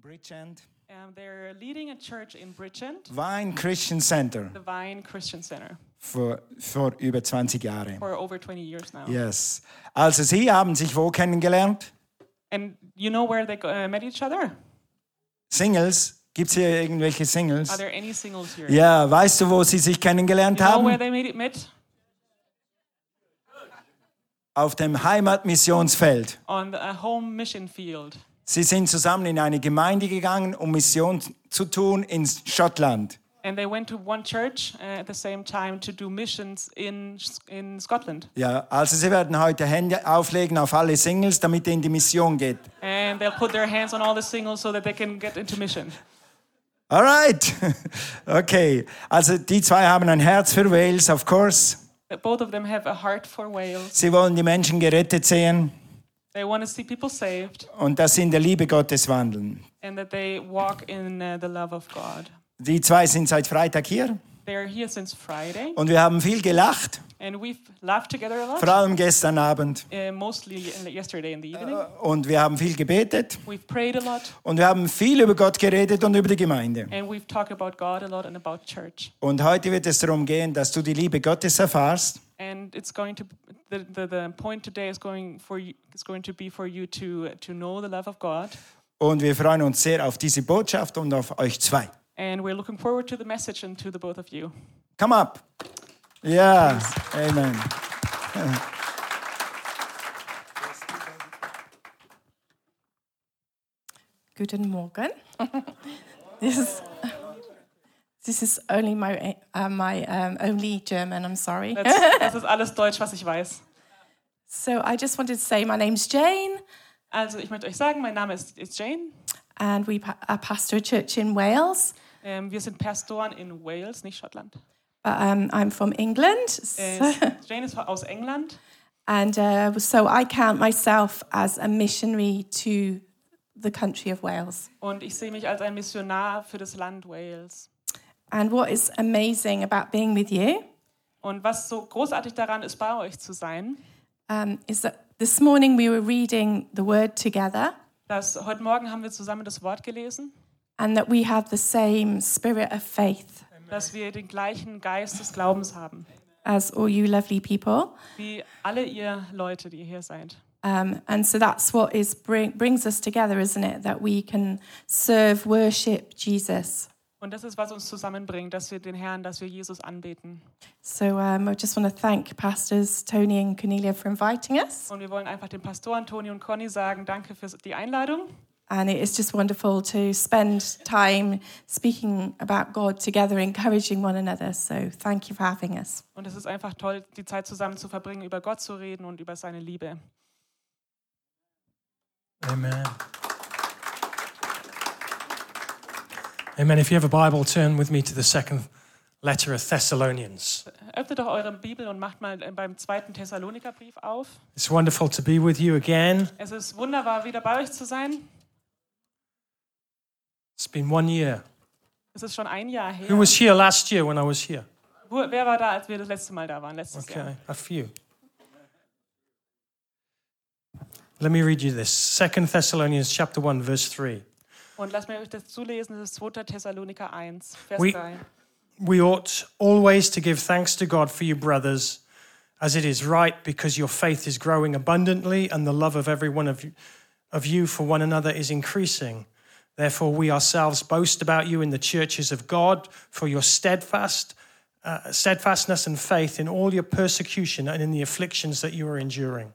Bridgend. Um, they're leading a church in Bridgend, Vine Christian Center. the Vine Christian Center, Vor, vor über 20 Jahren. for over 20 years now. Yes. Also Sie haben sich wo kennengelernt? And you know where they uh, met each other? Singles? Gibt es hier irgendwelche Singles? Are there any singles here? Ja, weißt du, wo Sie sich kennengelernt You know where haben? they made it? Auf dem Heimatmissionsfeld. On the home mission field. Sie sind zusammen in eine Gemeinde gegangen, um Mission zu tun in Schottland. And they went to one church uh, at the same time to do missions in, in Scotland. Ja, also Sie werden heute Hände auflegen auf alle Singles, damit ihr in die Mission geht. And they'll put their hands on all the singles so that they can get into mission. Alright. Okay. Also die zwei haben ein Herz für Wales, of course. Both of them have a heart for Wales. Sie wollen die Menschen gerettet sehen und dass sie in der Liebe Gottes wandeln. and that they walk in uh, the love of God. Die zwei sind seit Freitag hier They're here since Friday, und wir haben viel gelacht, and we've laughed together a lot. vor allem gestern Abend. Uh, the evening. Und wir haben viel gebetet We've prayed a lot, und wir haben viel über Gott geredet und über die Gemeinde. and we've talked about God a lot and about church. Und heute wird es darum gehen, dass du die Liebe Gottes erfahrst And it's going to the, the, the point today is going for you is going to be for you to to know the love of God. und wir freuen uns sehr auf diese Botschaft und auf euch zwei. And we're looking forward to the message and to the both of you. Come up. Ja, Amen. Guten Morgen. this is this is only my uh, my um, only German. I'm sorry. That's, das ist alles Deutsch, was ich weiß. so I just wanted to say my name's Jane, Also ich möchte euch sagen, mein Name ist, ist Jane. and we I pastor a church in Wales. Ähm, wir sind Pastoren in Wales, nicht Schottland. But um, I'm from England, Äh, Jane ist aus England. and uh, so I count myself as a missionary to the country of Wales. Und ich sehe mich als ein Missionar für das Land Wales. And what is amazing about being with you Und was so großartig daran ist, bei euch zu sein, um, is that this morning we were reading the Word together, dass heute Morgen haben wir zusammen das Wort gelesen, and that we have the same spirit of faith dass wir den gleichen Geist des Glaubens haben, as all you lovely people. wie alle ihr Leute, die hier seid. Um, and so that's what is bring, brings us together, isn't it? That we can serve, worship Jesus. Und das ist, was uns zusammenbringt, dass wir den Herrn, dass wir Jesus anbeten. So um, I just want to thank Pastors Tony and Cornelia for inviting us. Und wir wollen einfach den Pastoren Toni und Conny sagen, danke für die Einladung. And it is just wonderful to spend time speaking about God together, encouraging one another. So thank you for having us. Und es ist einfach toll, die Zeit zusammen zu verbringen, über Gott zu reden und über seine Liebe. Amen. Amen. If you have a Bible, turn with me to the second letter of Thessalonians. Öffnet doch eure Bibel und macht mal beim zweiten Thessalonikerbrief auf. It's wonderful to be with you again. Es ist wunderbar, wieder bei euch zu sein. It's been one year. Es ist schon ein Jahr her. Who was here last year when I was here? Wer war da, als wir das letzte Mal da waren, letztes Okay, Jahr? a few. Let me read you this. Second Thessalonians chapter 1 verse 3. Und lasst mir euch das zulesen, das ist 2. Thessaloniker 1, Vers We- 3. We ought always to give thanks to God for you brothers as it is right because your faith is growing abundantly and the love of every one of you, of you for one another is increasing. Therefore we ourselves boast about you in the churches of God for your steadfast uh, steadfastness and faith in all your persecution and in the afflictions that you are enduring.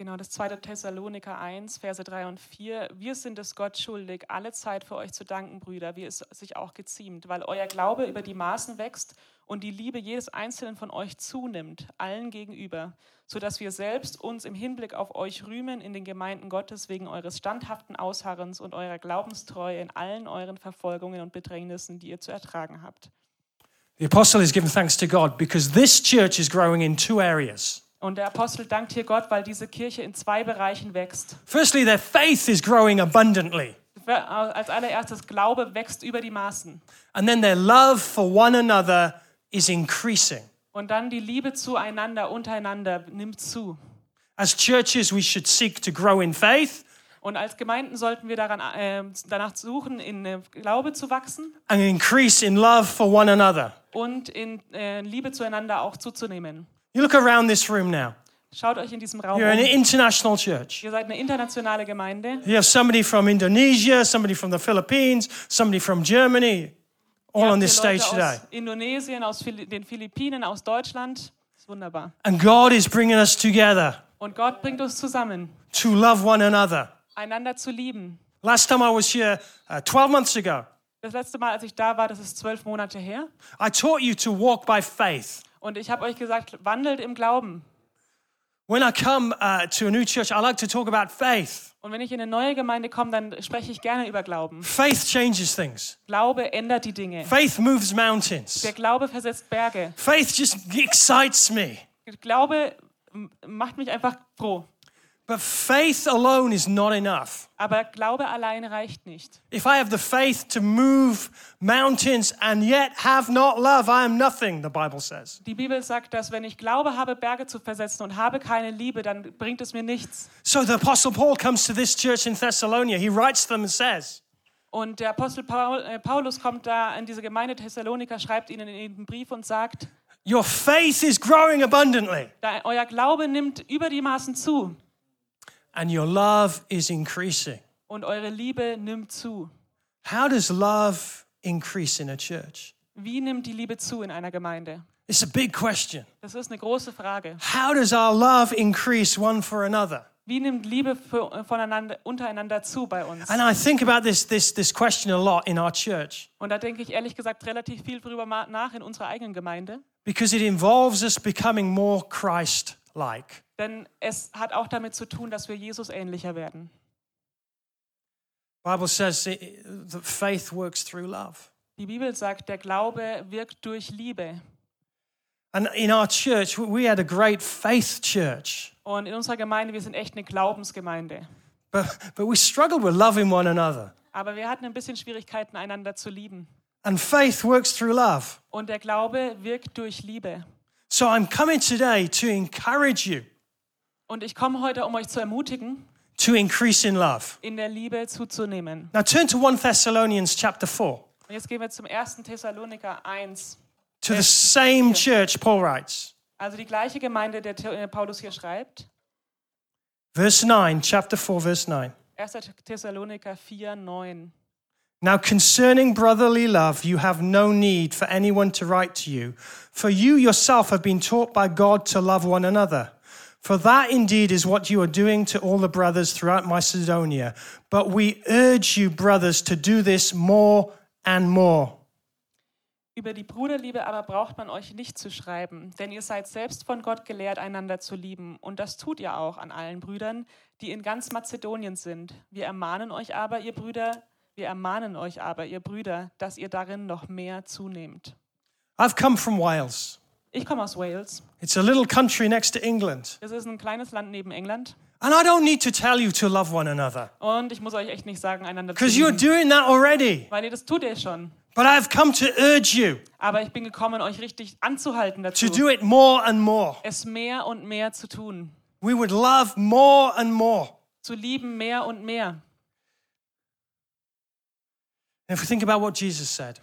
Genau, das 2. Thessaloniker 1, Verse 3 und 4. Wir sind es Gott schuldig, alle Zeit für euch zu danken, Brüder, wie es sich auch geziemt, weil euer Glaube über die Maßen wächst und die Liebe jedes Einzelnen von euch zunimmt, allen gegenüber, sodass wir selbst uns im Hinblick auf euch rühmen in den Gemeinden Gottes wegen eures standhaften Ausharrens und eurer Glaubenstreue in allen euren Verfolgungen und Bedrängnissen, die ihr zu ertragen habt. The apostle is giving thanks to God because this church is growing in two areas. Und der Apostel dankt hier Gott, weil diese Kirche in zwei Bereichen wächst. Firstly, their faith is growing abundantly. Als allererstes, Glaube wächst über die Maßen. And then their love for one another is increasing. Und dann die Liebe zueinander, untereinander nimmt zu. As churches, we should seek to grow in faith Und als Gemeinden sollten wir daran, äh, danach suchen, in äh, Glaube zu wachsen and increase in love for one another. und in äh, Liebe zueinander auch zuzunehmen. You look around this room now. Schaut euch in diesem Raum You're an um. international church. Ihr seid eine internationale Gemeinde. You have somebody from Indonesia, somebody from the Philippines, somebody from Germany, all on this stage today. aus Indonesien, aus den Philippinen, aus Deutschland. Das ist wunderbar. And God is bringing us together Und Gott bringt uns zusammen, to love one another. einander zu lieben. Last time I was here uh, 12 months ago, Das letzte Mal, als ich da war, das ist zwölf Monate her. I taught you to walk by faith. Und ich habe euch gesagt, wandelt im Glauben. When I come uh, to a new church, I like to talk about faith. Und wenn ich in eine neue Gemeinde komme, dann spreche ich gerne über Glauben. Faith changes things. Glaube ändert die Dinge. Faith moves mountains. Der Glaube versetzt Berge. Faith just excites me. Glaube macht mich einfach froh. But faith alone is not enough. Aber Glaube allein reicht nicht. If I have the faith to move mountains and yet have not love, I am nothing, the Bible says. Die Bibel sagt, dass wenn ich Glaube habe, Berge zu versetzen und habe keine Liebe, dann bringt es mir nichts. So the Apostle Paul comes to this church in Thessalonia. He writes them and says, Und der Apostel Paul, äh, Paulus kommt da in diese Gemeinde Thessaloniker, schreibt ihnen in den Brief und sagt, Your faith is growing abundantly, da, euer Glaube nimmt über die Maßen zu and your love is increasing. und eure Liebe nimmt zu. How does love increase in a church? Wie nimmt die Liebe zu in einer Gemeinde? It's a big question. Das ist eine große Frage. How does our love increase one for another? Wie nimmt Liebe für, voneinander, untereinander zu bei uns? And I think about this, this, this question a lot in our church Und da denke ich ehrlich gesagt relativ viel drüber nach in unserer eigenen Gemeinde. because it involves us becoming more Christ like. Denn es hat auch damit zu tun, dass wir Jesus ähnlicher werden. Bible says that faith works through love. Die Bibel sagt, der Glaube wirkt durch Liebe. And in our church, we- we had a great faith church, Und in unserer Gemeinde, wir sind echt eine Glaubensgemeinde. but, but we struggled with loving one another. Aber wir hatten ein bisschen Schwierigkeiten, einander zu lieben. And faith works through love. Und der Glaube wirkt durch Liebe. So I'm coming today to encourage you Und ich komme heute, um euch zu ermutigen, to increase in love. in der Liebe zuzunehmen. Now turn to 1 Thessalonians chapter 4. Und jetzt gehen wir zum 1. Thessaloniker 1. To the same church, Paul writes. Also die gleiche Gemeinde, der The- äh, Paulus hier schreibt. Verse 9, chapter 4, verse 9. 1. Thessaloniker 4, 9. Now, concerning brotherly love, you have no need for anyone to write to you, for you yourself have been taught by God to love one another. For that indeed is what you are doing to all the brothers throughout Macedonia. But we urge you, brothers, to do this more and more. Über die Bruderliebe aber braucht man euch nicht zu schreiben, denn ihr seid selbst von Gott gelehrt, einander zu lieben. Und das tut ihr auch an allen Brüdern, die in ganz Mazedonien sind. Wir ermahnen euch aber, ihr Brüder, wir ermahnen euch aber, ihr Brüder, dass ihr darin noch mehr zunehmt. I've come from Wales. Ich komme aus Wales. It's a little country next to England. Das ist ein kleines Land neben England. And I don't need to tell you to love one another, Und ich muss euch echt nicht sagen, einander zu because you're lieben, doing that already. weil ihr das tut ihr schon. But I've come to urge you Aber ich bin gekommen, euch richtig anzuhalten dazu, to do it more and more. es mehr und mehr zu tun. We would love more and more. Zu lieben mehr und mehr. If we think about what Jesus said,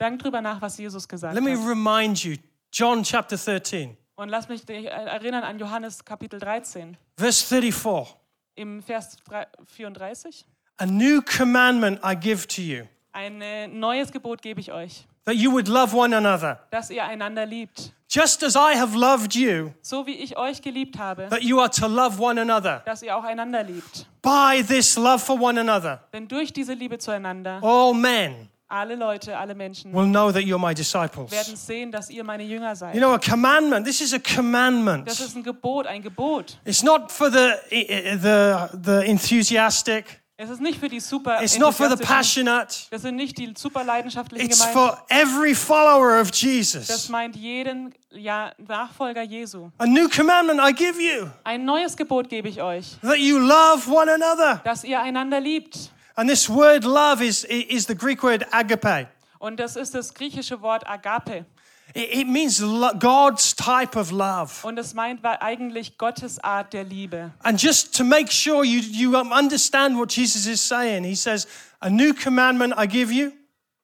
Denk drüber nach, was Jesus gesagt let me hat. remind you John chapter 13, Und lass mich dich erinnern an Johannes Kapitel 13 verse 34. im Vers 3 34. A new commandment I give to you, Ein äh, neues Gebot gebe ich euch, that you would love one another. dass ihr einander liebt. Just as I have loved you, So wie ich euch geliebt habe, that you are to love one another. dass ihr auch einander liebt. By this love for one another, Denn durch diese Liebe zueinander, all men alle Leute, alle Menschen will know that you're my disciples. werden sehen, dass ihr meine Jünger seid. You know, a commandment, this is a commandment. Das ist ein Gebot, ein Gebot. It's not for the, the, the enthusiastic, Es ist nicht für die super it's not for the passionate, Das sind nicht die super leidenschaftlichen it's gemeint. for every follower of Das Jesus. meint jeden ja, Nachfolger Jesu. A new commandment I give you, Ein neues Gebot gebe ich euch, that you love one another. dass ihr einander liebt. And this word love is, is the Greek word agape. Und das ist das griechische Wort Agape. It, it means God's type of love. Und es meint eigentlich Gottes Art der Liebe. And just to make sure you, you understand what Jesus is saying, he says, A new commandment I give you,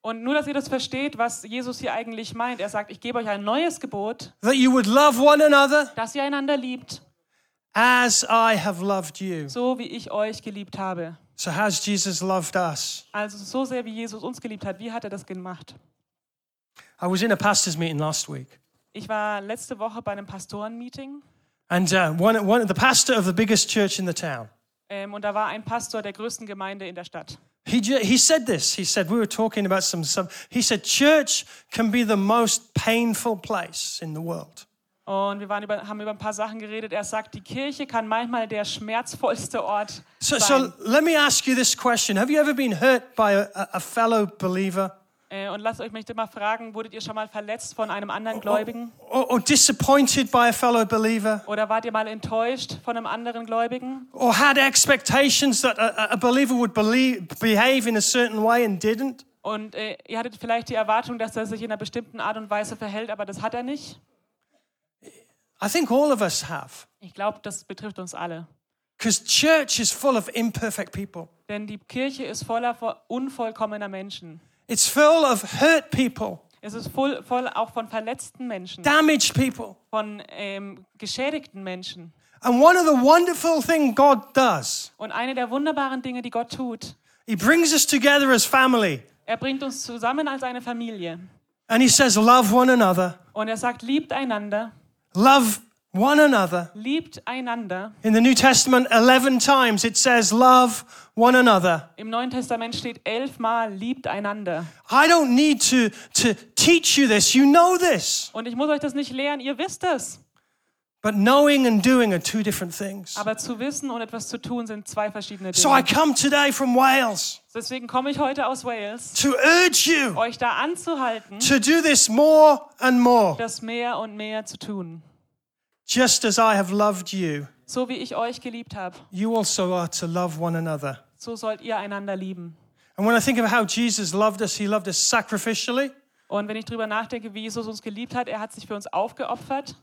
Und nur, dass ihr das versteht, was Jesus hier eigentlich meint. Er sagt, ich gebe euch ein neues Gebot, that you would love one another dass ihr einander liebt, as I have loved you. so wie ich euch geliebt habe. So, has Jesus loved us? Also so sehr, wie Jesus uns geliebt hat. Wie hat er das gemacht? I was in a pastor's meeting last week, Ich war letzte Woche bei einem Pastorenmeeting and uh, one, one, the pastor of the biggest church in the town, ähm, und da war ein Pastor der größten Gemeinde in der Stadt. he, he said this. He said, We were talking about some, some, he said, Church can be the most painful place in the world. Und wir über, haben über ein paar Sachen geredet. Er sagt, die Kirche kann manchmal der schmerzvollste Ort So, sein. so let me ask you this question Have you ever been hurt by a, a- fellow believer Äh, und lasst euch mich mal fragen, wurdet ihr schon mal verletzt von einem anderen Gläubigen? or, or disappointed by a fellow believer? Oder wart ihr mal enttäuscht von einem anderen Gläubigen? Or had expectations that a, a believer would believe, behave in a certain way and didn't? Und äh, ihr hattet vielleicht die Erwartung, dass er sich in einer bestimmten Art und Weise verhält, aber das hat er nicht. I think all of us have. Ich glaube, das betrifft uns alle. Because church is full of imperfect people. Denn die Kirche ist voller vo- unvollkommener Menschen. It's full of hurt people, Es ist voll, voll auch von verletzten Menschen, damaged people. von ähm, geschädigten Menschen. And one of the wonderful things God does, Und eine der wunderbaren Dinge, die Gott tut, He brings us together as family. er bringt uns zusammen als eine Familie. And He says, Love one another. Und er sagt, liebt einander, Love one another. liebt einander. In the New Testament, 11 times it says, Love one another. Im Neuen Testament steht elfmal, liebt einander. I don't need to, to teach you this. You know this. Und ich muss euch das nicht lehren, ihr wisst es. But knowing and doing are two different things. Aber zu wissen und etwas zu tun sind zwei verschiedene So I Dinge. come today from Wales Deswegen komme ich heute aus Wales, to urge you euch da anzuhalten, to do this more and more, das mehr und mehr zu tun. just as I have loved you. So wie ich euch geliebt habe, You also are to love one another. so sollt ihr einander lieben. And when I think of how Jesus loved us, he loved us sacrificially. Und wenn ich drüber nachdenke, wie Jesus uns geliebt hat, er hat sich für uns aufgeopfert,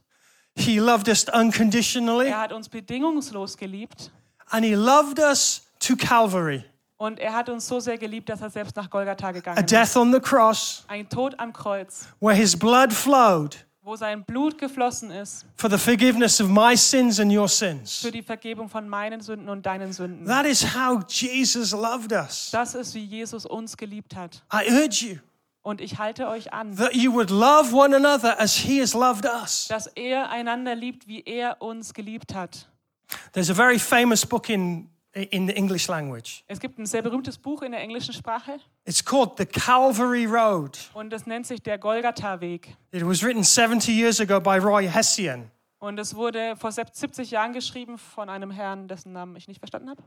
He loved us unconditionally. er hat uns bedingungslos geliebt And he loved us to Calvary, und er hat uns so sehr geliebt, dass er selbst nach Golgatha a gegangen ist. death on the cross Ein Tod am Kreuz, where his blood flowed wo sein Blut geflossen ist for the forgiveness of my sins and your sins. für die Vergebung von meinen Sünden und deinen Sünden. That is how Jesus loved us. Das ist, wie Jesus uns geliebt hat. I urge you Und ich halte euch an, that you would love one another as he has loved us. dass er einander liebt, wie er uns geliebt hat. There's a very famous book in, in the English language. Es gibt ein sehr berühmtes Buch in der englischen Sprache It's called The Calvary Road. und das nennt sich der Golgatha-Weg. It was written 70 years ago by Roy Hessian. Und es wurde vor 70 Jahren geschrieben von einem Herrn, dessen Namen ich nicht verstanden habe.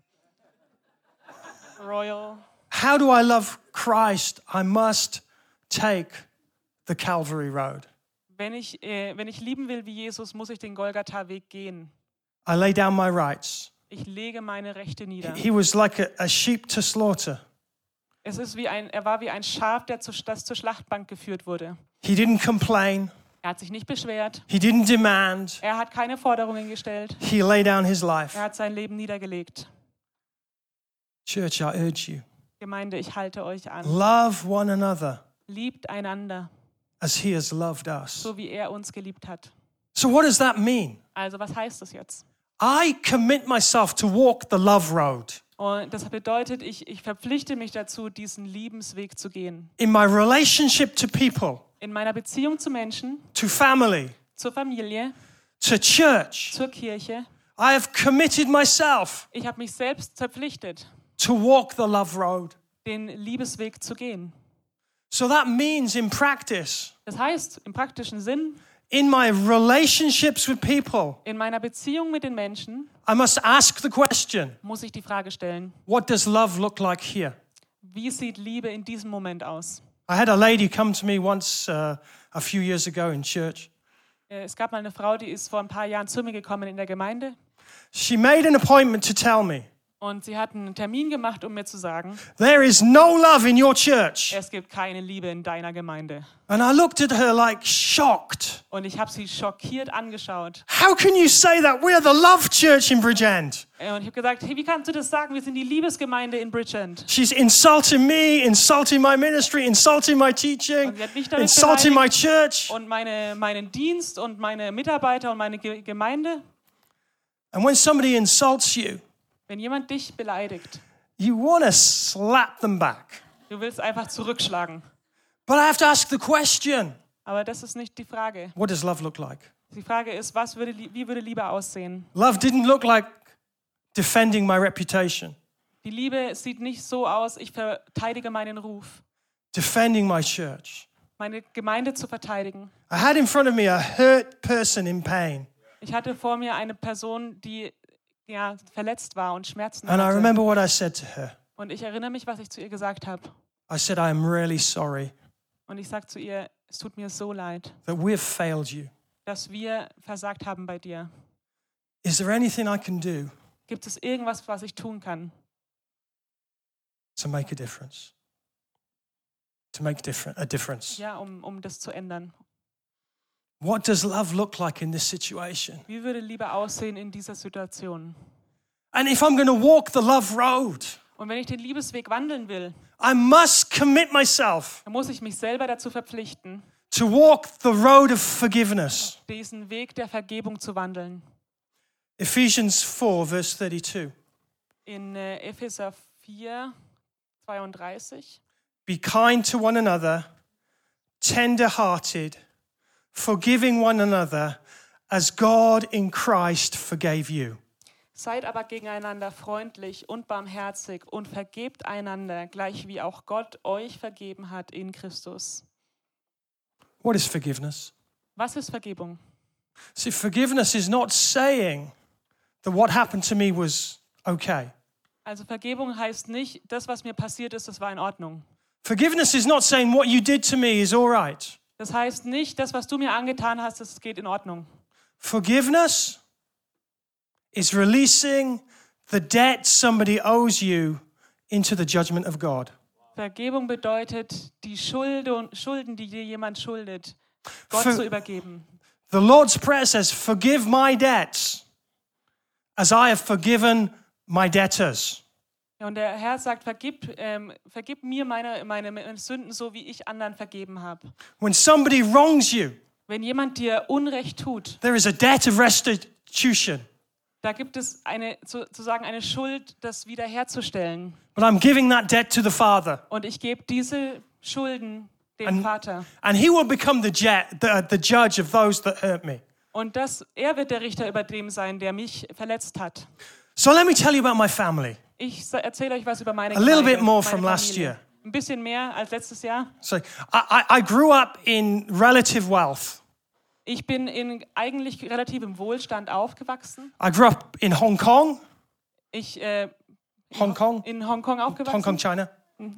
Royal. How do I love Christ? I must take the Calvary Road. Wenn ich, äh, wenn ich lieben will wie Jesus, muss ich den Golgatha-Weg gehen. I lay down my rights. Ich lege meine Rechte nieder. He was like a, a sheep to slaughter. Es ist wie ein, er war wie ein Schaf, der zu, das zur Schlachtbank geführt wurde. He didn't complain. Er hat sich nicht beschwert. He didn't demand. Er hat keine Forderungen gestellt. He lay down his life. Er hat sein Leben niedergelegt. Church, I urge you, Gemeinde, ich halte euch an. love one another Liebt einander, as he has loved us. so wie er uns geliebt hat. So, what does that mean? Also, was heißt das jetzt? I commit myself to walk the love road Und das bedeutet, ich, ich verpflichte mich dazu, diesen Liebensweg zu gehen. in my relationship to people, In meiner Beziehung zu Menschen, to family, zur Familie, to church. zur Kirche. I have committed myself Ich habe mich selbst verpflichtet, to walk the love road. den Liebesweg zu gehen. So that means in practice, Das heißt, im praktischen Sinn, in my relationships with people, in meiner Beziehung mit den Menschen I must ask the question muss ich die Frage stellen, what does love look like here? wie sieht Liebe in diesem Moment aus? I had a lady come to me once uh, a few years ago in church. Äh, Es gab mal eine Frau, die ist vor ein paar Jahren zu mir gekommen in der Gemeinde She made an appointment to tell me Und sie hat einen Termin gemacht, um mir zu sagen, There is no love in your church. es gibt keine Liebe in deiner Gemeinde. And I looked at her like shocked. Und ich habe sie schockiert angeschaut. How can you say that? We are the love church in Bridgend. Äh, Und ich habe gesagt, hey, wie kannst du das sagen? Wir sind die Liebesgemeinde in Bridgend. She's insulting me, insulting my ministry, insulting my teaching, Und sie hat mich damit insulting my beleidigt. church. Und meine, meinen Dienst und meine Mitarbeiter und meine Ge Gemeinde. And when somebody insults you, Wenn jemand dich beleidigt, you want to slap them back. du willst einfach zurückschlagen. But I have to ask the question Aber das ist nicht die Frage. what does love look like? Die Frage ist, was würde, wie würde Liebe aussehen? Love didn't look like defending my reputation, Die Liebe sieht nicht so aus, ich verteidige meinen Ruf, defending my church. meine Gemeinde zu verteidigen. I had in front of me a hurt person in pain. Ich hatte vor mir eine Person, die ja, verletzt war und Schmerzen And I hatte. remember what I said to her. Und ich erinnere mich, was ich zu ihr gesagt habe. I said, I am really sorry Und ich sage zu ihr, es tut mir so leid, that we have failed you. dass wir versagt haben bei dir. Is there anything I can do Gibt es irgendwas, was ich tun kann, to make a difference? To make different, a difference. ja, um, um das zu ändern? What does love look like in this situation? Wie würde Liebe aussehen in dieser Situation? And if I'm going to walk the love road, Und wenn ich den Liebesweg wandeln will, I must commit myself dann muss ich mich selber dazu verpflichten, to walk the road of forgiveness. diesen Weg der Vergebung zu wandeln. Ephesians 4, verse 32. In äh, Epheser 4, 32. Be kind to one another, tender hearted, forgiving one another as God in Christ forgave you. Seid aber gegeneinander freundlich und barmherzig und vergebt einander, gleich wie auch Gott euch vergeben hat in Christus. What is forgiveness? Was ist Vergebung? See, forgiveness is not saying that what happened to me was okay. Also Vergebung heißt nicht, das, was mir passiert ist, das war in Ordnung. Forgiveness is not saying what you did to me is all right. Das heißt nicht, das, was du mir angetan hast, das geht in Ordnung. Forgiveness is releasing the debt somebody owes you into the judgment of God. Vergebung bedeutet, die Schulden, die dir jemand schuldet, Gott Ver- zu übergeben. The Lord's Prayer says, Forgive my debts as I have forgiven my debtors. Und der Herr sagt, vergib, ähm, vergib mir meine, meine, meine Sünden so, wie ich anderen vergeben habe. When somebody wrongs you, Wenn jemand dir Unrecht tut, there is a debt of restitution. da gibt es eine, sozusagen eine Schuld, das wiederherzustellen. But I'm giving that debt to the Father. Und ich gebe diese Schulden dem An- Vater. And He will become the, the, the judge of those that hurt me. Und das, er wird der Richter über dem sein, der mich verletzt hat. So let me tell you about my family. Ich erzähle euch was über meine A little bit more from last year. Ein bisschen mehr als letztes Jahr. So I, I, grew up in relative wealth. Ich bin in eigentlich relativ im Wohlstand aufgewachsen. I grew up in Hong Kong, Ich äh, Hong Kong, in Hongkong aufgewachsen. Hong Kong, China.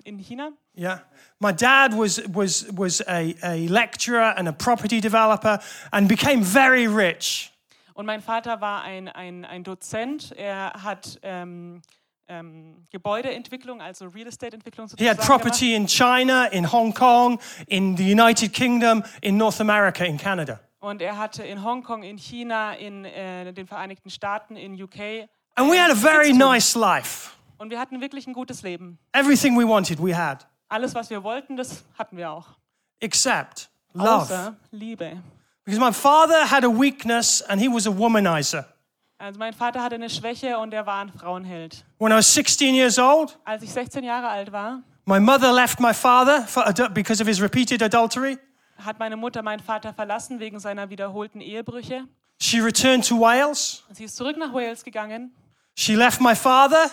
In China. Yeah. My dad was, was, was a, a lecturer and a property developer and became very rich. Und mein Vater war ein, ein, ein Dozent. Er hat ähm, ähm, Gebäudeentwicklung, also Real Estate-Entwicklung He had sozusagen property in China, in Hong Kong, in the United Kingdom, in North America, in Canada. Und er hatte in Hongkong, in China, in äh, den Vereinigten Staaten, in UK. And we had a very nice life. Und wir hatten wirklich ein gutes Leben. Everything we wanted, we had, Alles, was wir wollten, das hatten wir auch. except love. Außer Liebe. Because my father had a weakness and he was a womanizer. Also mein Vater hatte eine Schwäche und er war ein Frauenheld. When I was 16 years old, Als ich 16 Jahre alt war, my mother left my father for, because of his repeated adultery. hat meine Mutter meinen Vater verlassen wegen seiner wiederholten Ehebrüche. She returned to Wales. Sie ist zurück nach Wales gegangen She left my father.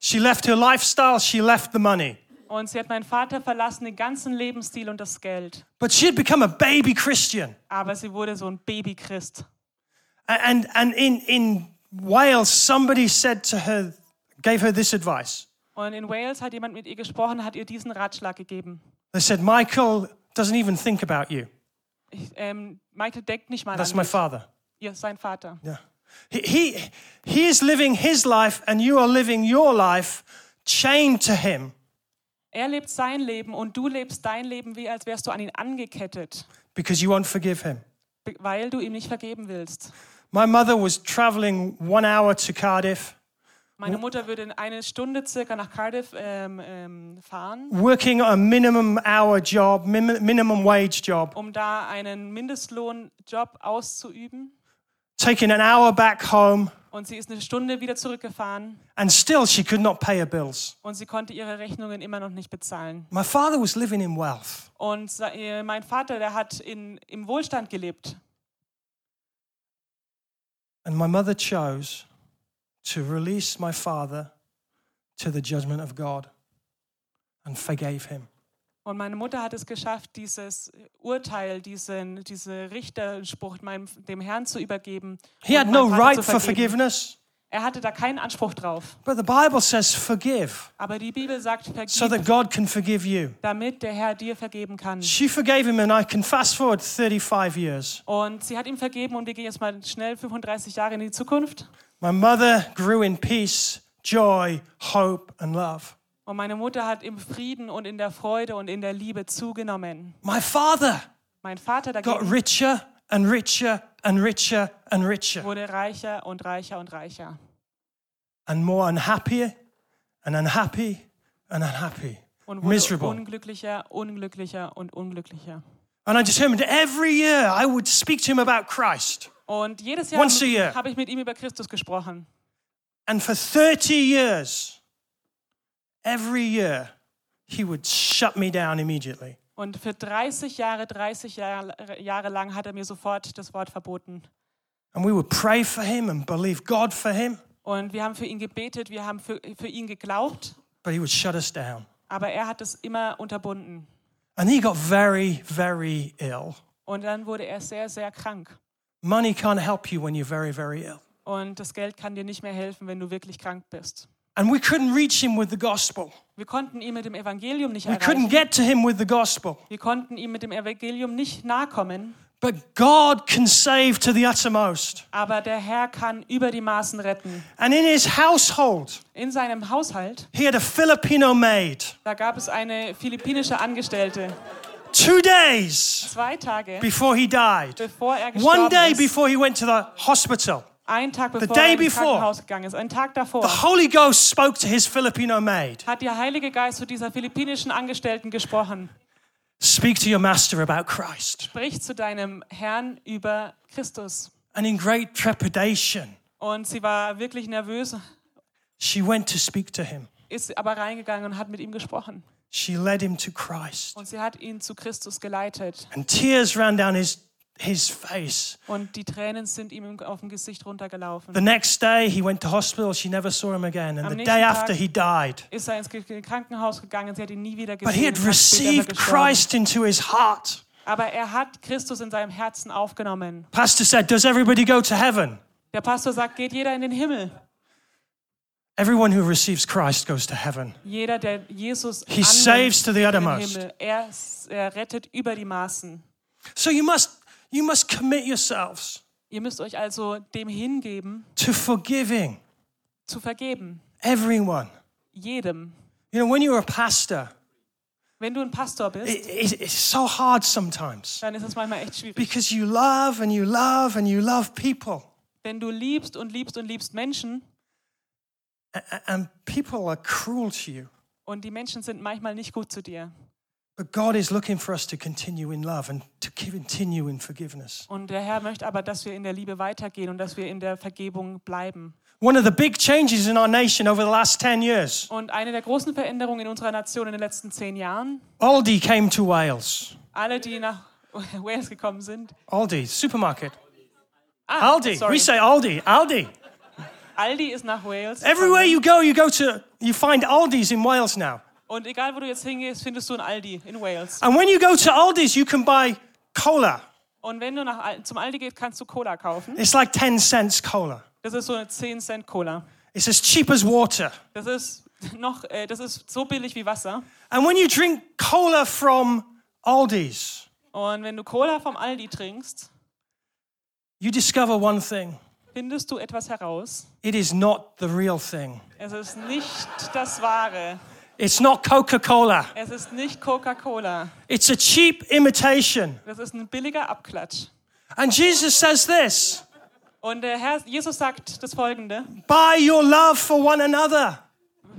She left her lifestyle. She left the money. und sie hat meinen Vater verlassen, den ganzen Lebensstil und das Geld. But she had become a baby Christian. Aber sie wurde so ein Babychrist. And, and in, in Wales, somebody said to her, gave her this advice. Und in Wales hat jemand mit ihr gesprochen, hat ihr diesen Ratschlag gegeben. They said, Michael doesn't even think about you. Ich, ähm, Michael denkt nicht mal That's an my dich. father. Ihr, sein Vater. Yeah. He, he, he is living his life, and you are living your life chained to him Er lebt sein Leben und du lebst dein Leben, wie als wärst du an ihn angekettet, because you won't forgive him. be- weil du ihm nicht vergeben willst. My mother was traveling one hour to Cardiff, Meine Mutter würde in eine Stunde circa nach Cardiff ähm, ähm, fahren, working a minimum hour job, min- minimum wage job, um da einen Mindestlohnjob auszuüben. taking an hour back home, Und sie ist eine Stunde wieder zurückgefahren and still she could not pay her bills. und sie konnte ihre Rechnungen immer noch nicht bezahlen. My father was living in wealth. Und äh, mein Vater, der hat in, im Wohlstand gelebt. And my mother chose to release my father to the judgment of God and forgave him. Und meine Mutter hat es geschafft, dieses Urteil, diesen, diese Richterspruch meinem, dem Herrn zu übergeben. He had no right for forgiveness, Er hatte da keinen Anspruch drauf. but the Bible says forgive Aber die Bibel sagt, so vergib, that God can forgive you. damit der Herr dir vergeben kann. She forgave him, and I can fast forward 35 years. Und sie hat ihm vergeben und wir gehen jetzt mal schnell 35 Jahre in die Zukunft. My mother grew in peace, joy, hope, and love. Und meine Mutter hat im Frieden und in der Freude und in der Liebe zugenommen. My father Mein Vater got dagegen richer and richer and richer and richer wurde reicher und reicher und reicher. and more unhappy and unhappy and unhappy. Und wurde Miserable. unglücklicher, unglücklicher und unglücklicher. And I determined every year I would speak to him about Christ. Und jedes Jahr habe ich mit ihm über Christus gesprochen. And for 30 years, every year, he would shut me down immediately. Und für 30 Jahre, 30 Jahre, Jahre lang hat er mir sofort das Wort verboten. And we would pray for him and believe God for him, Und wir haben für ihn gebetet, wir haben für, für ihn geglaubt, but he would shut us down. aber er hat es immer unterbunden. And he got very, very ill. Und dann wurde er sehr, sehr krank. Money can't help you when you're very, very ill. Und das Geld kann dir nicht mehr helfen, wenn du wirklich krank bist. And we couldn't reach him with the gospel. Wir konnten ihm mit dem Evangelium nicht We couldn't erreichen. get to him with the gospel. Wir konnten ihm mit dem Evangelium nicht nahe kommen. But God can save to the uttermost. Aber der Herr kann über die Maßen retten. And in his household, In seinem Haushalt, he had a Filipino maid. da gab es eine philippinische Angestellte. Two days Zwei Tage, before he died, bevor er one gestorben day ist, before he went to the hospital, ein Tag bevor day er ins before. Krankenhaus gegangen ist, ein Tag davor, the Holy Ghost spoke to his Filipino maid. hat der Heilige Geist zu dieser philippinischen Angestellten gesprochen. Speak to your master about Christ. Sprich zu deinem Herrn über Christus. And in great trepidation, Und sie war wirklich nervös, she went to speak to him. ist aber reingegangen und hat mit ihm gesprochen. She led him to Christ. Und sie hat ihn zu Christus geleitet. And tears ran down his, his face. Und die Tränen sind ihm auf dem Gesicht runtergelaufen. The next day, he went to hospital. She never saw him again. And Am the day Tag- after, he died. Ist er ins Krankenhaus gegangen, sie hat ihn nie wieder But he gesehen. had received. Christ into his heart. Aber er hat Christus in seinem Herzen aufgenommen. Pastor said, Does everybody go to heaven? Der Pastor sagt, geht jeder in den Himmel. Everyone who receives Christ goes to heaven. Jeder, der Jesus He saves to the uttermost. Er, er rettet über die Maßen. So you must, you must commit yourselves Ihr müsst euch also dem hingeben, to forgiving zu vergeben. everyone. Jedem. You know, when you're a pastor, Wenn du ein Pastor bist, it, it, it's so hard sometimes dann ist es manchmal echt schwierig. because you love and you love and you love people. Denn du liebst und liebst und liebst Menschen A- a- And people are cruel to you. und die Menschen sind manchmal nicht gut zu dir. But God is looking for us to continue in love and to continue in forgiveness. Und der Herr möchte aber, dass wir in der Liebe weitergehen und dass wir in der Vergebung bleiben. One of the big changes in our nation over the last 10 years, Und eine der großen Veränderungen in unserer Nation in den letzten zehn Jahren, Aldi came to Wales. alle, die nach Wales gekommen sind, Aldi, supermarket. ah, Aldi, sorry, we say Aldi, Aldi. Aldi ist nach Wales. Everywhere you go, you go to, you find Aldis in Wales now. Und egal, wo du jetzt hingehst, findest du ein Aldi in Wales. And when you go to Aldi's, you can buy cola. Und wenn du nach, zum Aldi gehst, kannst du Cola kaufen. It's like 10 cents cola. Das ist so eine 10 Cent Cola. It's as cheap as water. Das ist noch, äh, das ist so billig wie Wasser. And when you drink cola from Aldi's, Und wenn du Cola vom Aldi trinkst, you discover one thing findest du etwas heraus. it is not the real thing. Es ist nicht das Wahre. It's not Coca Cola. Es ist nicht Coca-Cola. It's a cheap imitation. Das ist ein billiger Abklatsch. And Jesus says this Und der Herr Jesus sagt das Folgende: by your love for one another,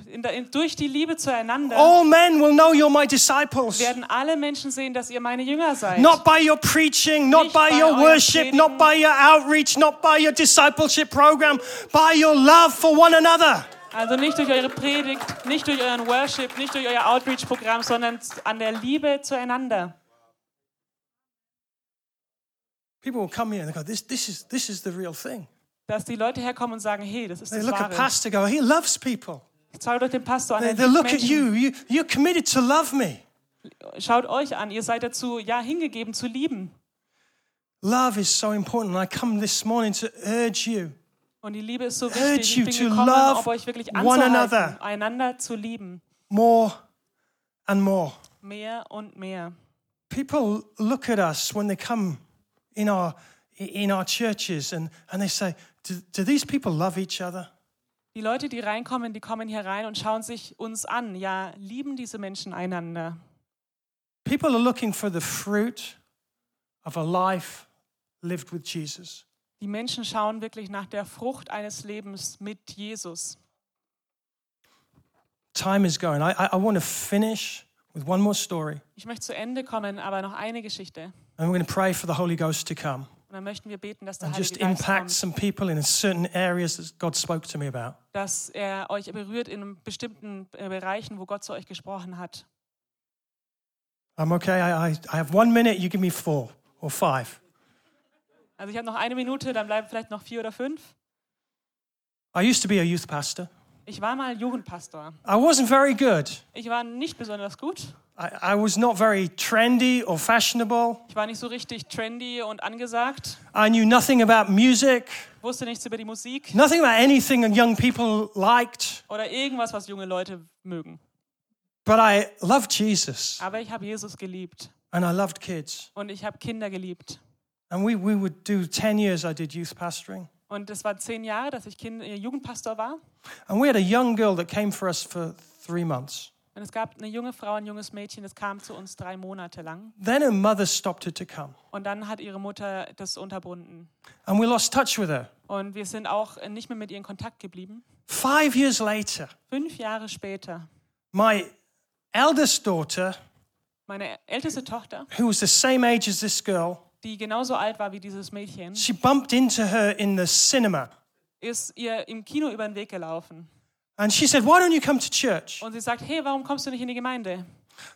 in der, in, Durch die Liebe zueinander all men will know you're my disciples. werden alle Menschen sehen, dass ihr meine Jünger seid. Not by your preaching, not by bei your worship, not by your outreach, not by your discipleship program, by your love for one another. Also nicht durch eure Predigt, nicht durch euren Worship, nicht durch euer Outreach-Programm, sondern an der Liebe zueinander. People will come here and they go, this, this, is, this is the real thing. Dass die Leute herkommen und sagen, hey, das ist They das look at Wahre. Pastor, go, he loves people. Schaut euch den Pastor an. They, they look at you. you. You're committed to love me. Schaut euch an. Ihr seid dazu ja hingegeben zu lieben. Love is so important. I come this morning to urge you. Und die Liebe ist so wichtig. Ich bin gekommen, um euch wirklich one another. anzuhalten, einander zu lieben. more and more. Mehr und mehr. People look at us when they come in our in our churches and, and they say, do, do these people love each other? Die Leute, die reinkommen, die kommen hier rein und schauen sich uns an. Ja, lieben diese Menschen einander. People are looking for the fruit of a life lived with Jesus. Die Menschen schauen wirklich nach der Frucht eines Lebens mit Jesus. Time is going. I, I, want to finish with one more story, Ich möchte zu Ende kommen, aber noch eine Geschichte. and we're going to pray for the Holy Ghost to come Und dann möchten wir beten, dass der and Heilige just Geist impact kommt, some people in certain areas that God spoke to me about. dass er euch berührt in bestimmten äh, Bereichen, wo Gott zu euch gesprochen hat. I'm okay. I, I, I have one minute. You give me four or five. Also ich habe noch eine Minute, dann bleiben vielleicht noch vier oder fünf. I used to be a youth pastor. Ich war mal Jugendpastor. I wasn't very good. Ich war nicht besonders gut. I, I was not very trendy or fashionable. Ich war nicht so richtig trendy und angesagt. I knew nothing about music, Wusste nichts über die Musik nothing about anything young people liked. oder irgendwas, was junge Leute mögen. But I loved Jesus Aber ich habe Jesus geliebt and I loved kids. und ich habe Kinder geliebt. And we, we would do 10 years I did youth pastoring. Und es waren zehn Jahre, dass ich kind, äh, Jugendpastor war. And we had a young girl that came for us for three months. Und es gab eine junge Frau, ein junges Mädchen, das kam zu uns drei Monate lang. Then her mother stopped her to come. Und dann hat ihre Mutter das unterbunden. And we lost touch with her. Und wir sind auch nicht mehr mit ihr in Kontakt geblieben. Five years later, Fünf Jahre später, my eldest daughter, meine älteste Tochter, who was the same age as this girl, die genauso alt war wie dieses Mädchen, she bumped into her in the cinema. ist ihr im Kino über den Weg gelaufen. And she said, Why don't you come to church? Und sie sagt, hey, warum kommst du nicht in die Gemeinde?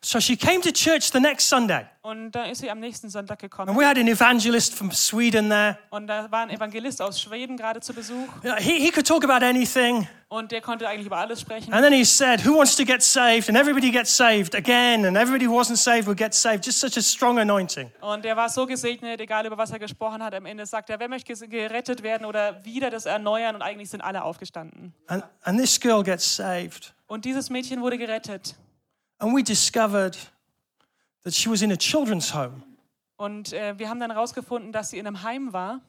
So she came to church the next Sunday. Und dann ist sie am nächsten Sonntag And gekommen. we had an evangelist from Sweden there. Und da war ein Evangelist aus Schweden gerade zu Besuch. He, he could talk about anything. Und der konnte eigentlich über alles sprechen. And then he said, Who wants to get saved? And everybody gets saved again. And everybody who wasn't saved would get saved. Just such a strong anointing. Und er war so gesegnet, egal über was er gesprochen hat. Am Ende sagt er, wer möchte gerettet werden oder wieder das erneuern? Und eigentlich sind alle aufgestanden. And, and this girl gets saved. Und dieses Mädchen wurde gerettet. And we discovered that she was in a children's home. Und äh, wir haben dann herausgefunden, dass sie in einem Heim war.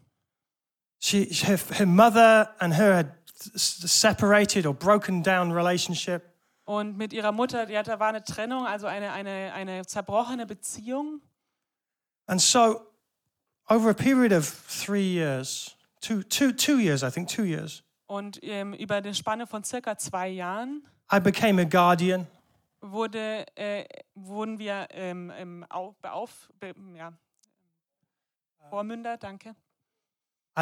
She, her, her mother and her had separated or broken down relationship. Und mit ihrer Mutter, die hatte, war eine Trennung, also eine, eine, eine zerbrochene Beziehung. And so, over a period of three years, two, two, two years, I think, two years, Und ähm, über eine Spanne von circa zwei Jahren I became a guardian. Wurde, äh, wurden wir ähm, ähm, au, beauf, be, ja, Vormünder, danke.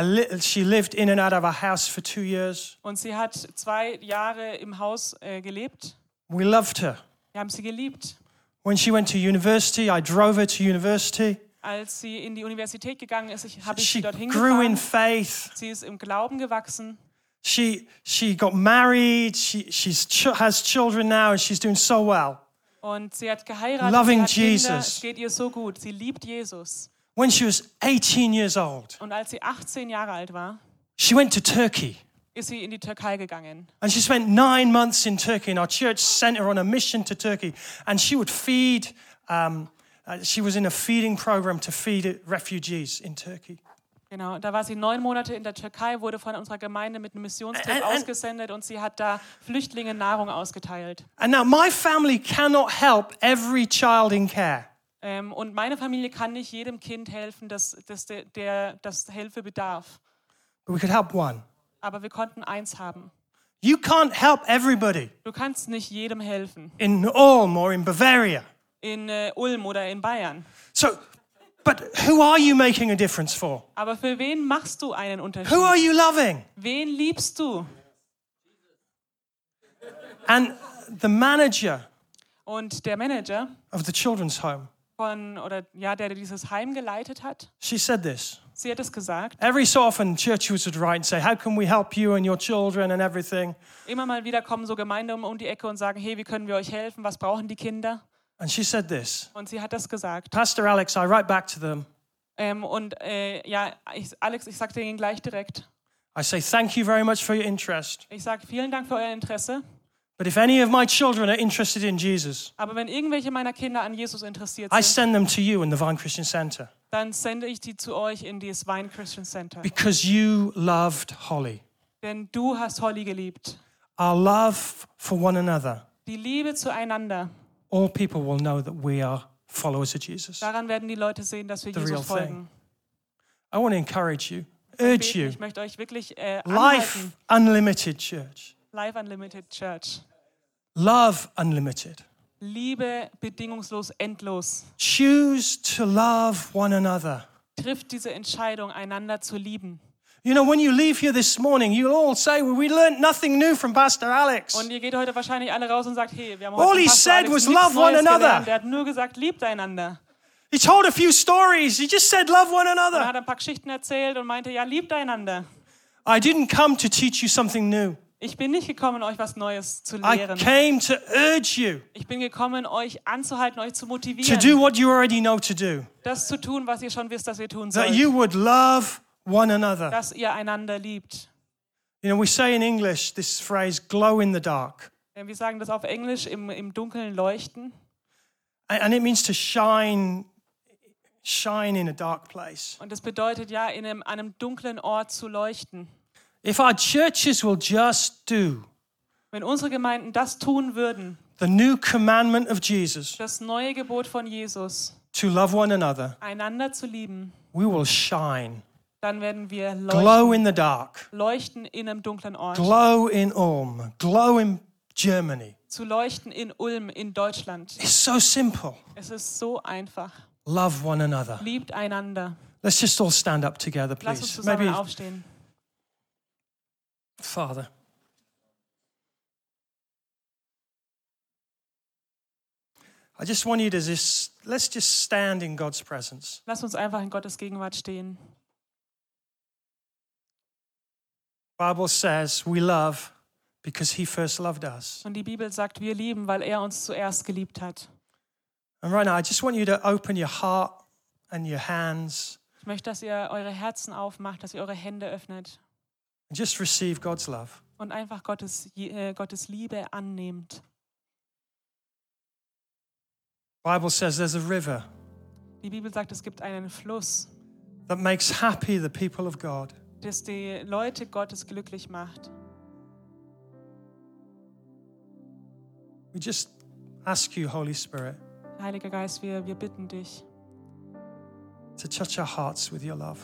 Li- she lived in and out of our house for two years. Und sie hat zwei Jahre im Haus äh, gelebt. We loved her. Wir haben sie geliebt. When she went to university, I drove her to university. Als sie in die Universität gegangen ist, habe ich She sie dorthin grew in gefahren. faith. Sie ist im Glauben gewachsen. She, she got married. She she's ch- has children now, and she's doing so well. Und sie hat geheiratet. Loving sie hat Kinder. Jesus. Es geht ihr so gut. Sie liebt Jesus. When she was 18 years old, Und als sie 18 Jahre alt war, she went to Turkey. ist sie in die Türkei gegangen. And she spent nine months in Turkey, and our church sent her on a mission to Turkey. And she would feed, um, uh, she was in a feeding program to feed refugees in Turkey. Genau, da war sie neun Monate in der Türkei, wurde von unserer Gemeinde mit einem Missionstrip And- and- ausgesendet und sie hat da Flüchtlinge Nahrung ausgeteilt. And now my family cannot help every child in care. Ähm, und meine Familie kann nicht jedem Kind helfen, das, das, der, der das Hilfe bedarf. But we could help one. Aber wir konnten eins haben. You can't help everybody Du kannst nicht jedem helfen. in Ulm or in Bavaria. In äh, Ulm oder in Bayern. So, but who are you making a difference for? Aber für wen machst du einen Unterschied? Who are you loving? Wen liebst du? And the manager Und der Manager of the children's home, von, oder ja, der dieses Heim geleitet hat, she said this. sie hat es gesagt. Every so often, churches would write and say, How can we help you and your children and everything? Immer mal wieder kommen so Gemeinden um, um die Ecke und sagen, hey, wie können wir euch helfen? Was brauchen die Kinder? And she said this Und sie hat das gesagt. Pastor Alex, I write back to them. Ähm, und äh, ja, ich, Alex, ich sage dir gleich direkt. I say, Thank you very much for your interest. Ich sage vielen Dank für euer Interesse. But if any of my children are interested in Jesus, Aber wenn irgendwelche meiner Kinder an Jesus interessiert I sind, send them to you in the Vine Christian Center dann sende ich die zu euch in das Vine Christian Center. because you loved Holly. Denn du hast Holly geliebt. Our love for one another, Die Liebe zueinander. All people will know that we are followers of Jesus. Daran werden die Leute sehen, dass wir The real Jesus folgen. I want to encourage you, urge you. Ich möchte euch wirklich äh, Life. Unlimited Church. Life Unlimited Church. Love Unlimited. Liebe bedingungslos, endlos. Choose to love one another. Trifft diese Entscheidung, einander zu lieben. You know, when you leave here this morning, you'll all say, Well, we learned nothing new from Pastor Alex. Und ihr geht heute wahrscheinlich alle raus und sagt, hey, wir haben All heute he von Pastor said Alex was love one Neues another. gelernt. Der hat nur gesagt, liebt einander. He told a few stories. He just said, Love one Er another. hat ein paar Geschichten erzählt und meinte, ja, liebt einander. I didn't come to teach you something new. Ich bin nicht gekommen, euch was Neues zu I lehren. came to urge you Ich bin gekommen, euch anzuhalten, euch zu to motivieren, do what you already know to do. das zu tun, was ihr schon wisst, dass ihr tun That sollt. you would love one another. Dass ihr einander liebt. You know, we say in English this phrase, glow in the dark. Wir sagen das auf Englisch, im, im Dunkeln leuchten. And it means to shine, shine in a dark place. Und das bedeutet ja, in einem, einem dunklen Ort zu leuchten. If our churches will just do Wenn unsere Gemeinden das tun würden, the new commandment of Jesus das neue Gebot von Jesus, to love one another, einander zu lieben, we will shine. Dann werden wir Glow leuchten, in the dark. leuchten in einem dunklen Ort. Glow in Ulm. Glow in Germany. Zu leuchten in Ulm, in Deutschland. It's so simple. Es ist so einfach. Love one another. Liebt einander. Let's just all stand up together, Lasst uns please. zusammen Maybe, aufstehen. Father. I just want you to just, let's just stand in God's presence. Lasst uns einfach in Gottes Gegenwart stehen. Bible says we love because he first loved us. Und die Bibel sagt, wir lieben, weil er uns zuerst geliebt hat. And right now, I just want you to open your heart and your hands Ich möchte, dass ihr eure Herzen aufmacht, dass ihr eure Hände öffnet and just receive God's love. und einfach Gottes, äh, Gottes Liebe annehmt. Bible says there's a river Die Bibel sagt, es gibt einen Fluss, that makes happy the people of God. Das die Leute Gottes glücklich macht. We just ask you, Holy Spirit, Heiliger Geist, wir, wir bitten dich, to touch our hearts with your love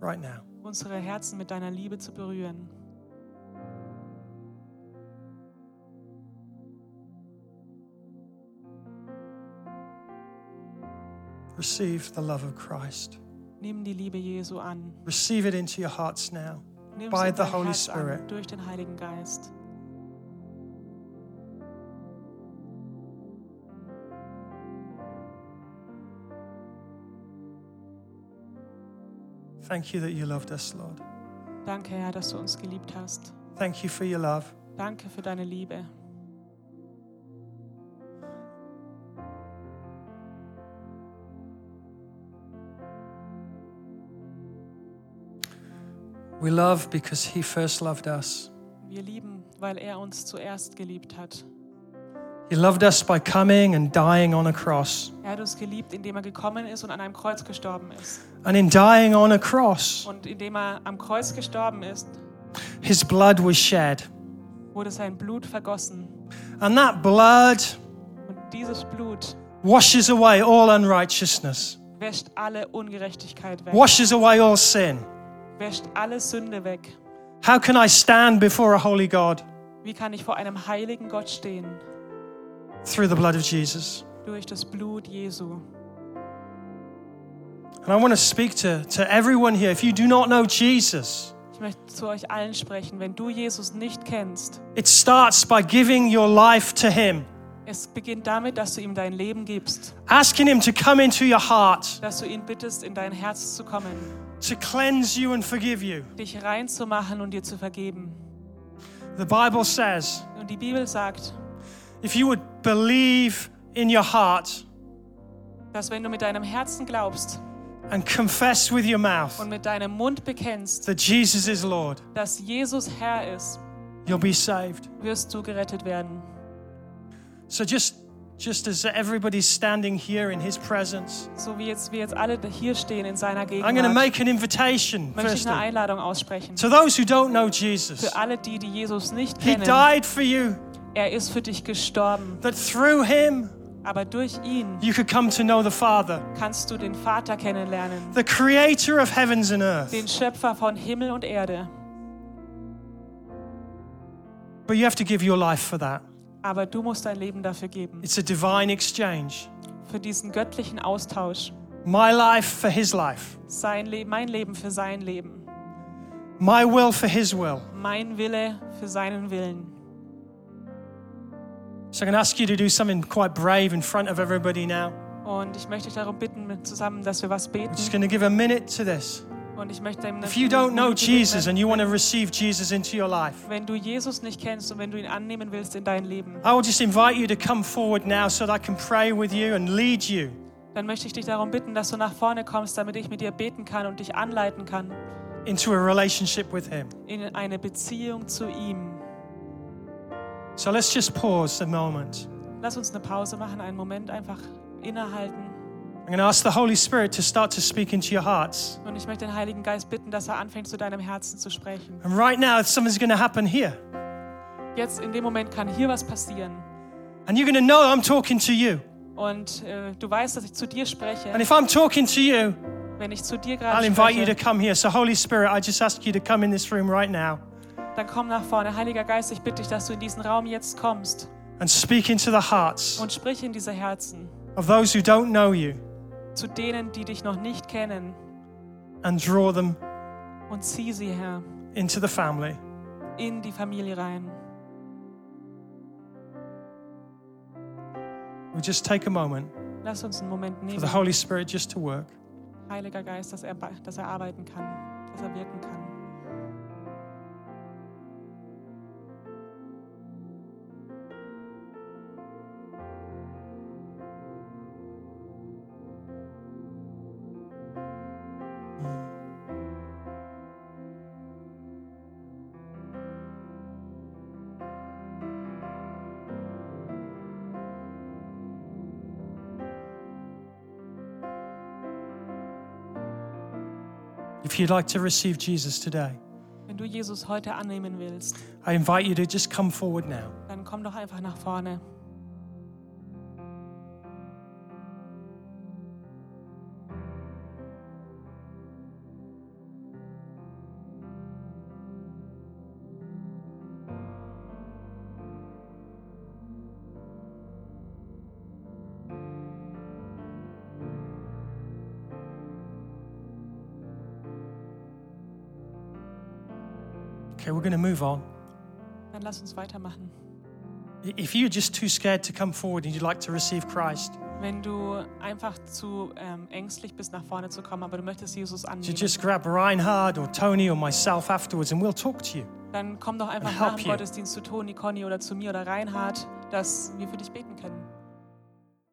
right now. unsere Herzen mit deiner Liebe zu berühren. Receive the love of Christ. Nimm die Liebe Jesu an. Receive it into your hearts now. Nimm By the Holy Herz an, Spirit. durch den Heiligen Geist. Thank you that you loved us, Lord. Danke, Herr, dass du uns geliebt hast. Thank you for your love. Danke für deine Liebe. We love because he first loved us. Wir lieben, weil er uns zuerst geliebt hat. He loved us by coming and dying on a cross. Er hat uns geliebt, indem er gekommen ist und an einem Kreuz gestorben ist. And in dying on a cross, Und indem er am Kreuz gestorben ist, his blood was shed. wurde sein Blut vergossen. And that blood Und dieses Blut washes away all unrighteousness, wäscht alle Ungerechtigkeit weg, washes away all sin. Wäscht alle Sünde weg. How can I stand before a holy God? Wie kann ich vor einem heiligen Gott stehen? Through the blood of Jesus. Durch das Blut Jesu. And I want to speak to, to everyone here. If you do not know Jesus, Ich möchte zu euch allen sprechen. Wenn du Jesus nicht kennst, it starts by giving your life to Him, es beginnt damit, dass du ihm dein Leben gibst, asking Him to come into your heart, dass du ihn bittest, in dein Herz zu kommen, to cleanse you and forgive you. dich reinzumachen und dir zu vergeben. The Bible says Und die Bibel sagt, if you would believe in your heart dass wenn du mit deinem Herzen glaubst and confess with your mouth und mit deinem Mund bekennst, that Jesus is Lord, dass Jesus Herr ist, you'll be saved. wirst du gerettet werden. So just just as everybody's standing here in his presence, So wie jetzt wir jetzt alle hier stehen in seiner I'm going to Gegenwart, make an invitation möchte ich eine Einladung aussprechen. to those who don't know Jesus. Für alle die, die Jesus nicht He kennen, died for you er ist für dich gestorben, that through him aber durch ihn you could come to know the Father, kannst du den Vater kennenlernen, the creator of heavens and earth. den Schöpfer von Himmel und Erde. But you have to give your life for that. Aber du musst dein Leben dafür geben, It's a divine exchange. für diesen göttlichen Austausch. My life for his life, Sein Le mein Leben für sein Leben, my will for his will. mein Wille für seinen Willen. So I'm going to ask you to do something quite brave in front of everybody now. Und ich möchte dich darum bitten, zusammen, dass wir was beten. I'm just going to give a minute to this. Und ich möchte ihm If you don't know Jesus and you want to receive Jesus into your life, wenn du Jesus nicht kennst und wenn du ihn annehmen willst in dein Leben, I will just invite you to come forward now so that I can pray with you and lead you dann möchte ich dich darum bitten, dass du nach vorne kommst, damit ich mit dir beten kann und dich anleiten kann into a relationship with him. in eine Beziehung zu ihm. So let's just pause a moment. Lass uns eine Pause machen, einen Moment einfach innehalten. I'm going to ask the Holy Spirit to start to speak into your hearts. Und ich möchte den Heiligen Geist bitten, dass er anfängt, zu deinem Herzen zu sprechen. And right now, something's going to happen here. Jetzt in dem Moment kann hier was passieren. And you're going to know I'm talking to you. Und äh, du weißt, dass ich zu dir spreche. And if I'm talking to you, Wenn ich zu dir I'll gerade invite you to spreche, come here. So, Holy Spirit, I just ask you to come in this room right now dann komm nach vorne. Heiliger Geist, ich bitte dich, dass du in diesen Raum jetzt kommst and speak into the hearts und sprich in diese Herzen of those who don't know you zu denen, die dich noch nicht kennen and draw them und zieh sie, Herr, into the family. in die Familie rein. We just take a moment Lass uns einen Moment for the nehmen, Holy Spirit just to work. Heiliger Geist, dass er, dass er arbeiten kann, dass er wirken kann. If you'd like to receive Jesus today, Wenn du Jesus heute annehmen willst, I invite you to just come forward now. dann komm doch einfach nach vorne. Going to move on. Dann lass uns weitermachen. If you're just too scared to come forward and you'd like to receive Christ, Wenn du einfach zu ähm, ängstlich bist, nach vorne zu kommen, aber du möchtest Jesus you annehmen, just grab Reinhard or Tony or myself afterwards and we'll talk to you. dann komm doch einfach nach dem you. Gottesdienst zu Toni, Conny oder zu mir oder Reinhard, dass wir für dich beten können.